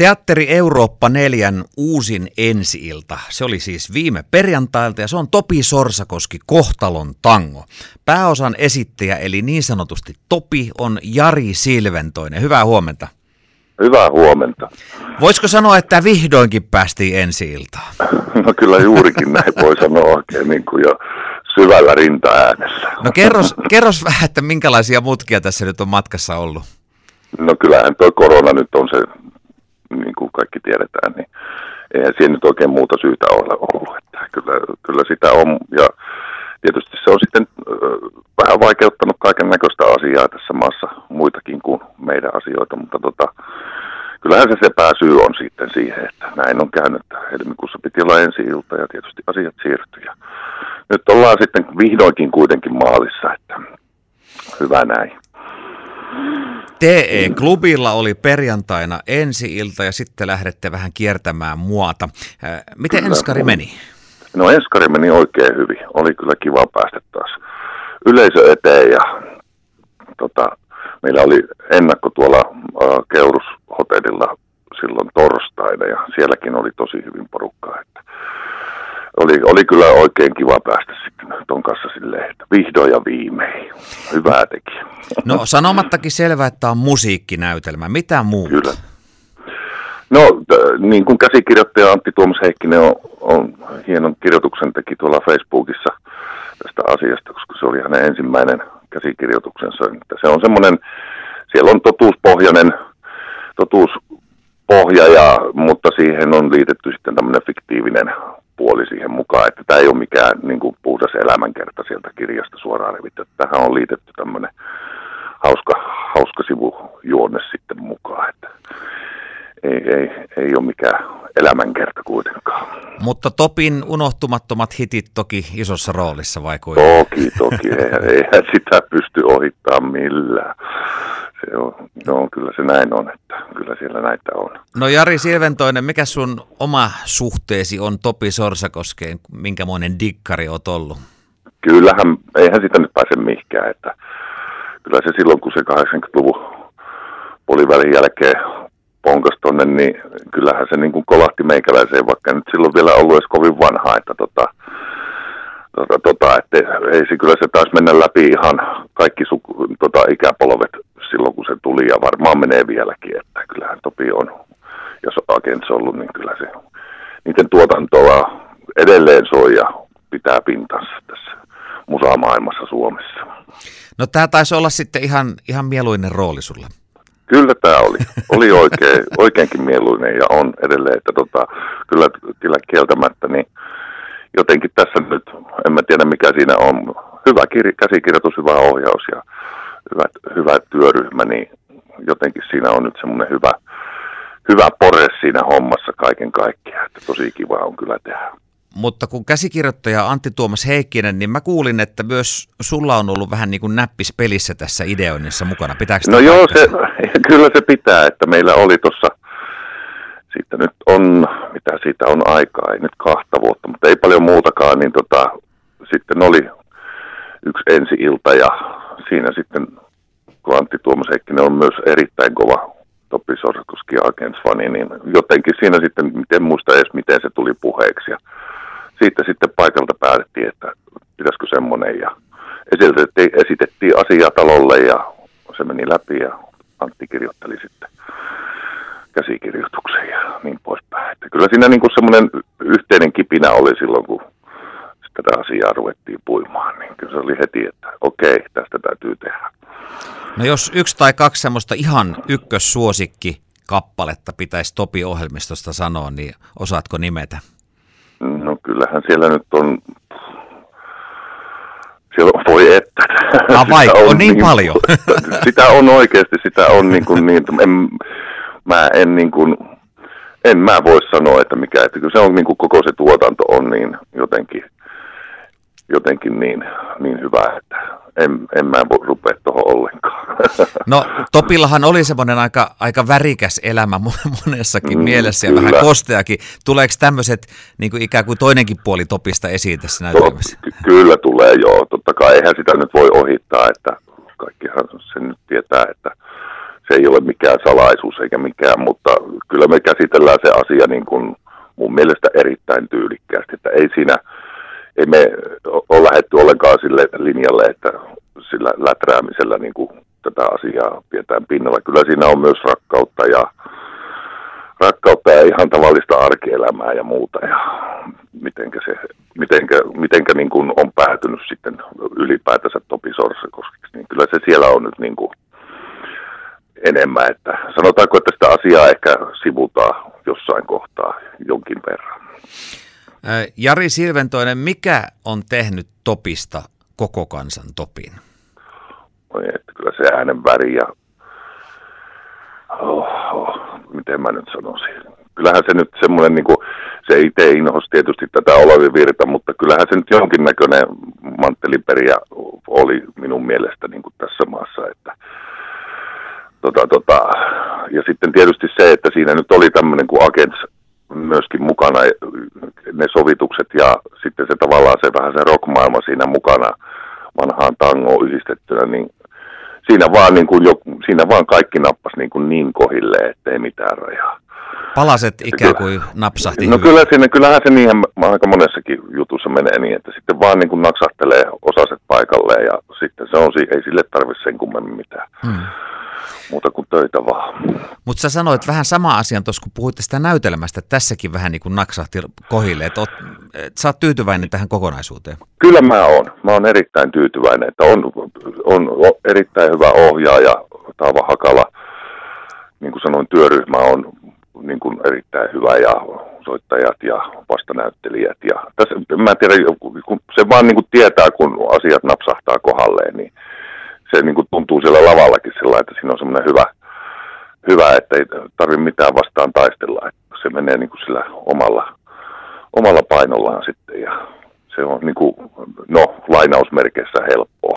Teatteri Eurooppa 4 uusin ensiilta. Se oli siis viime perjantailta ja se on Topi Sorsakoski Kohtalon tango. Pääosan esittäjä eli niin sanotusti Topi on Jari Silventoinen. Hyvää huomenta. Hyvää huomenta. Voisiko sanoa, että vihdoinkin päästiin ensi iltaan? No kyllä juurikin näin voi sanoa oikein niin kuin jo syvällä rinta-äänessä. No kerros, kerros vähän, että minkälaisia mutkia tässä nyt on matkassa ollut? No kyllähän tuo korona nyt on se, niin kuin kaikki tiedetään, niin eihän siihen nyt oikein muuta syytä ole ollut. Että kyllä, kyllä sitä on ja tietysti se on sitten vähän vaikeuttanut kaiken näköistä asiaa tässä maassa, muitakin kuin meidän asioita, mutta tota, kyllähän se se pääsyy on sitten siihen, että näin on käynyt. Helmikuussa piti olla ensi ilta ja tietysti asiat siirtyi. Ja nyt ollaan sitten vihdoinkin kuitenkin maalissa, että hyvä näin. TE-klubilla oli perjantaina ensi ilta ja sitten lähdette vähän kiertämään muota. Miten Enskari meni? No Enskari meni oikein hyvin. Oli kyllä kiva päästä taas yleisö eteen ja tota, meillä oli ennakko tuolla äh, Keurushotellilla silloin torstaina ja sielläkin oli tosi hyvin porukkaa. Oli, oli kyllä oikein kiva päästä sitten ton kanssa silleen, että vihdoin ja viimein. Hyvää teki. No sanomattakin selvää, että on musiikkinäytelmä. Mitä muuta? Kyllä. No t- niin kuin käsikirjoittaja Antti Tuomas Heikkinen on, on hienon kirjoituksen teki tuolla Facebookissa tästä asiasta, koska se oli hänen ensimmäinen käsikirjoituksensa. Että se on semmoinen, siellä on totuuspohjainen, totuuspohja, ja, mutta siihen on liitetty sitten tämmöinen fiktiivinen puoli siihen mukaan, että tämä ei ole mikään niin kuin puhdas elämänkerta sieltä kirjasta suoraan revitty. Tähän on liitetty tämmöinen hauska, hauska sivujuonne sitten mukaan, että ei, ei, ei ole mikään elämänkerta kuitenkaan. Mutta Topin unohtumattomat hitit toki isossa roolissa, vai kuin? Toki, toki. Eihän, eihän sitä pysty ohittamaan millään. Se on, no, kyllä se näin on, että kyllä siellä näitä on. No Jari Silventoinen, mikä sun oma suhteesi on Topi Sorsakoskeen? Minkämoinen dikkari oot ollut? Kyllähän, eihän sitä nyt pääse mihinkään, että kyllä se silloin, kun se 80-luvun puolivälin jälkeen ponkas tonne, niin kyllähän se niin kuin kolahti meikäläiseen, vaikka nyt silloin vielä ollut edes kovin vanha, että tota, tota, tota, että ei se kyllä se taisi mennä läpi ihan kaikki suku, tota, ikäpolvet silloin, kun se tuli ja varmaan menee vieläkin, että kyllähän Topi on, jos Agents ollut, niin kyllä se niiden tuotantoa edelleen soi ja pitää pintansa tässä musamaailmassa Suomessa. No tämä taisi olla sitten ihan, ihan mieluinen rooli sulle. Kyllä tämä oli. Oli oikein, oikeinkin mieluinen ja on edelleen, että tota, kyllä, kyllä kieltämättä, niin jotenkin tässä nyt, en mä tiedä mikä siinä on, hyvä kir- käsikirjoitus, hyvä ohjaus ja hyvä, hyvä työryhmä, niin jotenkin siinä on nyt semmoinen hyvä, hyvä pore siinä hommassa kaiken kaikkiaan, että tosi kiva on kyllä tehdä. Mutta kun käsikirjoittaja Antti Tuomas Heikkinen, niin mä kuulin, että myös sulla on ollut vähän niin kuin näppis pelissä tässä ideoinnissa mukana. Pitääkö no joo, se, kyllä se pitää, että meillä oli tuossa, siitä nyt on, mitä siitä on aikaa, ei nyt kahta vuotta, mutta ei paljon muutakaan, niin tota, sitten oli yksi ensi-ilta ja siinä sitten, kun Antti Tuomas Heikkinen on myös erittäin kova Topi Sorsakoski Agents-fani, niin jotenkin siinä sitten, en muista edes miten se tuli puheeksi ja siitä sitten paikalta päätettiin, että pitäisikö semmoinen ja esitettiin, esitettiin asia talolle ja se meni läpi ja Antti kirjoitteli sitten käsikirjoituksen ja niin poispäin. Että kyllä siinä niin semmoinen yhteinen kipinä oli silloin, kun tätä asiaa ruvettiin puimaan, niin kyllä se oli heti, että okei, tästä täytyy tehdä. No jos yksi tai kaksi semmoista ihan ykkössuosikki kappaletta pitäisi Topi-ohjelmistosta sanoa, niin osaatko nimetä? No kyllähän siellä nyt on, siellä on, voi että. Ah, vai, on, on niin, niin paljon. sitä on oikeasti, sitä on niin kuin niin, en, mä en niin kuin, en mä voi sanoa, että mikä, että kyllä se on niin kuin koko se tuotanto on niin jotenkin, jotenkin niin, niin hyvä, että en, en mä rupea tuohon ollenkaan. No Topillahan oli semmoinen aika, aika värikäs elämä monessakin mm, mielessä ja kyllä. vähän kosteakin. Tuleeko tämmöiset niin kuin ikään kuin toinenkin puoli Topista esiin tässä näytelmässä? No, ky- kyllä tulee joo, totta kai eihän sitä nyt voi ohittaa, että kaikkihan sen nyt tietää, että se ei ole mikään salaisuus eikä mikään, mutta kyllä me käsitellään se asia niin kuin mun mielestä erittäin tyylikkäästi, että ei siinä, ei me ole lähetty ollenkaan sille linjalle, että sillä läträämisellä niin kuin tätä asiaa pidetään pinnalla. Kyllä siinä on myös rakkautta ja rakkautta ja ihan tavallista arkielämää ja muuta ja mitenkä se, mitenkä, mitenkä niin kuin on päätynyt sitten ylipäätänsä Topi Sorsakoskiksi, niin kyllä se siellä on nyt niin kuin enemmän, että sanotaanko, että sitä asiaa ehkä sivutaan jossain kohtaa jonkin verran. Jari Silventoinen, mikä on tehnyt Topista koko kansan Topin? Että kyllä se äänen väri ja oh, oh, miten mä nyt sanoisin. Kyllähän se nyt semmoinen, niin kuin, se itse inhos tietysti tätä Olavi Virta, mutta kyllähän se nyt jonkinnäköinen mantteliperiä oli minun mielestä niin kuin tässä maassa, että tota, tota, ja sitten tietysti se, että siinä nyt oli tämmöinen kuin Agents myöskin mukana, ne sovitukset ja sitten se tavallaan se vähän se rockmaailma siinä mukana vanhaan tangoon yhdistettynä, niin siinä vaan, niin kuin jo, siinä vaan kaikki nappas niin, kuin niin kohilleen, ettei mitään rajaa. Palaset ikään kuin napsahti No kyllä siinä, kyllähän se niinhän aika monessakin jutussa menee niin, että sitten vaan niin kuin naksahtelee osaset paikalleen ja sitten se on, ei sille tarvitse sen kummemmin mitään. Hmm muuta kuin töitä vaan. Mutta sä sanoit vähän sama asian tuossa, kun puhuit tästä näytelmästä, että tässäkin vähän niin kuin naksahti kohille, että, oot, että sä oot tyytyväinen tähän kokonaisuuteen. Kyllä mä oon. Mä oon erittäin tyytyväinen, että on, on erittäin hyvä ohjaaja Taava Hakala. Niin kuin sanoin, työryhmä on niin kuin erittäin hyvä ja soittajat ja vastanäyttelijät. Ja tässä, mä tiedän, kun se vaan niin kuin tietää, kun asiat napsahtaa kohdalleen, niin se niin kuin tuntuu siellä lavallakin sillä että siinä on semmoinen hyvä, hyvä, että ei tarvitse mitään vastaan taistella. Että se menee niin kuin sillä omalla, omalla painollaan sitten ja se on niin kuin, no, lainausmerkeissä helppo.